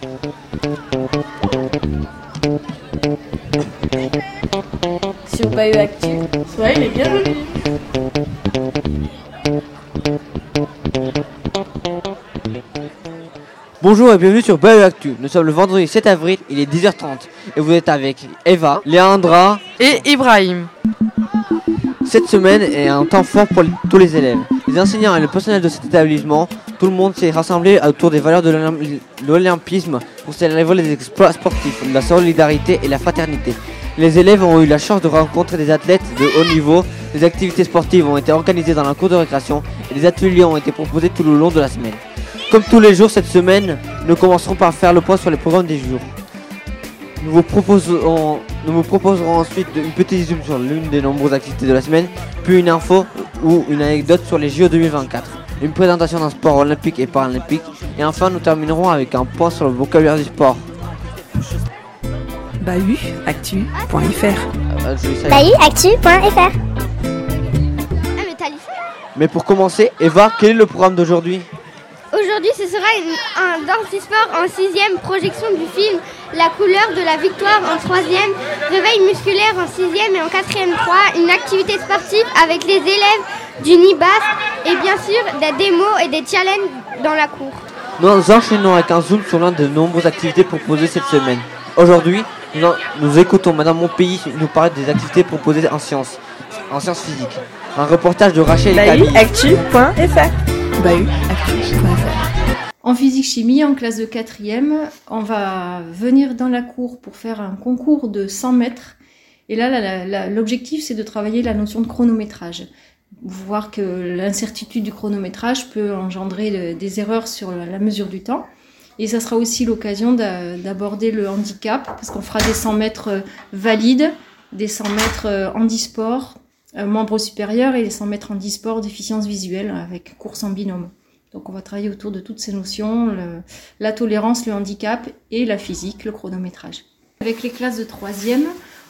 Sur Bayeux Actu, soyez les bienvenus. Bonjour et bienvenue sur Bayeux Actu. Nous sommes le vendredi 7 avril, il est 10h30 et vous êtes avec Eva, Léandra. et Ibrahim. Cette semaine est un temps fort pour tous les élèves. Les enseignants et le personnel de cet établissement, tout le monde s'est rassemblé autour des valeurs de l'olym- l'olympisme pour célébrer les exploits sportifs, la solidarité et la fraternité. Les élèves ont eu la chance de rencontrer des athlètes de haut niveau, des activités sportives ont été organisées dans la cour de récréation et des ateliers ont été proposés tout le long de la semaine. Comme tous les jours cette semaine, nous commencerons par faire le point sur les programmes des jours. Nous vous proposerons, nous vous proposerons ensuite une petite zoom sur l'une des nombreuses activités de la semaine, puis une info ou une anecdote sur les JO 2024, une présentation d'un sport olympique et paralympique, et enfin nous terminerons avec un point sur le vocabulaire du sport. bahuactu.fr Euh, bahuactu.fr Ah, mais t'as lycée Mais pour commencer, Eva, quel est le programme d'aujourd'hui? Aujourd'hui, ce sera une, un sport en sixième, projection du film La couleur de la victoire en troisième, réveil musculaire en sixième et en quatrième 3, une activité sportive avec les élèves du NIBAS et bien sûr des démos et des challenges dans la cour. Nous enchaînons avec un zoom sur l'une des nombreuses activités proposées cette semaine. Aujourd'hui, nous, en- nous écoutons Madame Monpays nous parler des activités proposées en sciences, en sciences physiques. Un reportage de Rachel Camille. bahuactu.fr bahuactu.fr En physique-chimie, en classe de quatrième, on va venir dans la cour pour faire un concours de 100 mètres. Et là, l'objectif, c'est de travailler la notion de chronométrage. Voir que l'incertitude du chronométrage peut engendrer de- des erreurs sur la, mesure du temps. Et ça sera aussi l'occasion d'a- d'aborder le handicap, parce qu'on fera des 100 mètres euh, valides, des 100 mètres euh, handisport, euh, membres supérieurs, et des 100 mètres handisport déficience visuelle, avec course en binôme. Donc on va travailler autour de toutes ces notions, la tolérance, le handicap et la physique, le chronométrage. Avec les classes de troisième,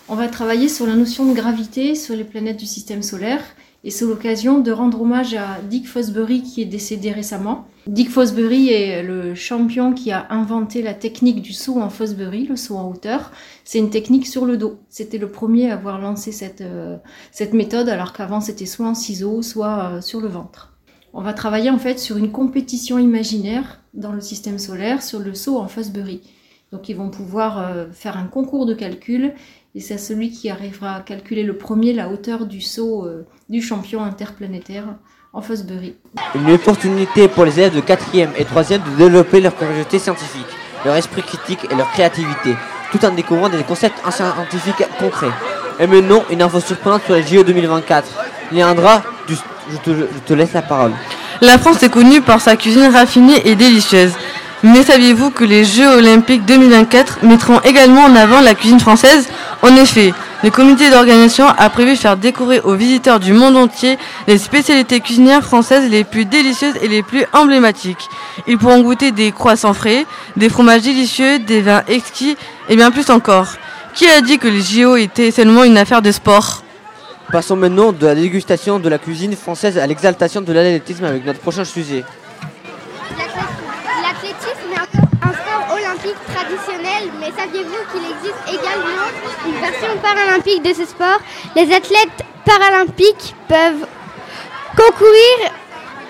on va travailler sur la notion de gravité sur les planètes du système solaire. Et c'est l'occasion de rendre hommage à Dick Fosbury qui est décédé récemment. Dick Fosbury est le champion qui a inventé la technique du saut en Fosbury, le saut en hauteur. C'est une technique sur le dos. C'était le premier à avoir lancé cette, euh, méthode alors qu'avant c'était soit en ciseaux, soit euh, sur le ventre. On va travailler en fait sur une compétition imaginaire dans le système solaire sur le saut en Fosbury. Donc ils vont pouvoir euh, faire un concours de calcul et c'est celui qui arrivera à calculer le premier la hauteur du saut euh, du champion interplanétaire en Fosbury. Une opportunité pour les élèves de 4e et 3e de développer leur curiosité scientifique, leur esprit critique et leur créativité, tout en découvrant des concepts scientifiques concrets. Et maintenant, une info surprenante sur les JO 2024. Léandra, je te, je te laisse la parole. La France est connue par sa cuisine raffinée et délicieuse. Mais saviez-vous que les Jeux Olympiques 2024 mettront également en avant la cuisine française? En effet, le comité d'organisation a prévu de faire découvrir aux visiteurs du monde entier les spécialités cuisinières françaises les plus délicieuses et les plus emblématiques. Ils pourront goûter des croissants frais, des fromages délicieux, des vins exquis et bien plus encore. Qui a dit que les JO étaient seulement une affaire de sport? Passons maintenant de la dégustation de la cuisine française à l'exaltation de l'athlétisme avec notre prochain sujet. L'athlétisme est un un sport olympique traditionnel, mais saviez-vous qu'il existe également une version paralympique de ce sport? Les athlètes paralympiques peuvent concourir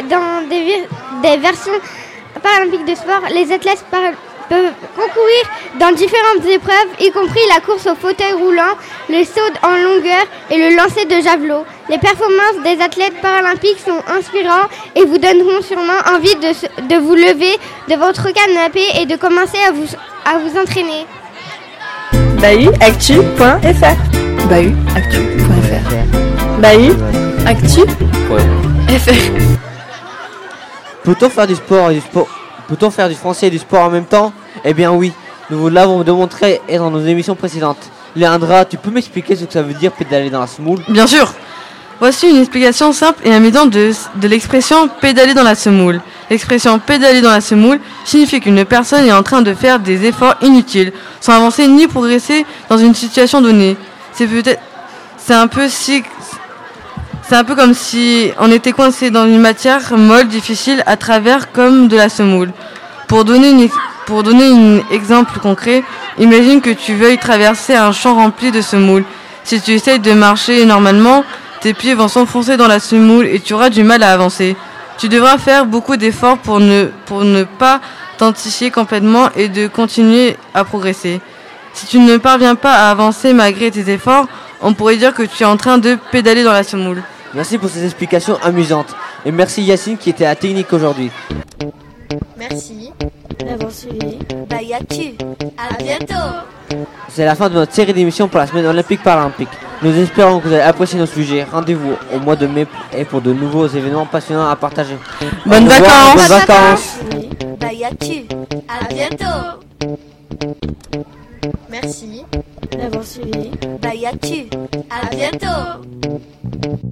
dans des, versions paralympiques de sport. Les athlètes para- peuvent concourir dans différentes épreuves, y compris la course au fauteuil roulant, le saut en longueur et le lancer de javelot. Les performances des athlètes paralympiques sont inspirantes et vous donneront sûrement envie de, se- de vous lever de votre canapé et de commencer à vous, à vous entraîner. bahuactu.fr bahuactu.fr bahuactu.fr Peut-on faire du sport et du sport Peut-on faire du français et du sport en même temps? Eh bien oui, nous vous l'avons démontré dans nos émissions précédentes. Léandra, tu peux m'expliquer ce que ça veut dire pédaler dans la semoule? Bien sûr. Voici une explication simple et amusante de, l'expression pédaler dans la semoule. L'expression pédaler dans la semoule signifie qu'une personne est en train de faire des efforts inutiles, sans avancer ni progresser dans une situation donnée. C'est peut-être, c'est un peu si, c'est un peu comme si on était coincé dans une matière molle, difficile à travers comme de la semoule. Pour donner une, Pour donner un exemple concret, imagine que tu veuilles traverser un champ rempli de semoules. Si tu essayes de marcher normalement, tes pieds vont s'enfoncer dans la semoule et tu auras du mal à avancer. Tu devras faire beaucoup d'efforts pour ne, pas t'enticher complètement et de continuer à progresser. Si tu ne parviens pas à avancer malgré tes efforts, on pourrait dire que tu es en train de pédaler dans la semoule. Merci pour ces explications amusantes. Et merci Yacine qui était à Technique aujourd'hui. Merci d'avoir suivi Bye Actu. À bientôt. C'est la fin de notre série d'émissions pour la semaine olympique paralympique. Nous espérons que vous avez apprécié nos sujets. Rendez-vous au mois de mai et pour de nouveaux événements passionnants à partager. Bonnes vacances. Bonnes vacances. Bye Actu. À bientôt. Merci d'avoir suivi Bye Actu. À bientôt.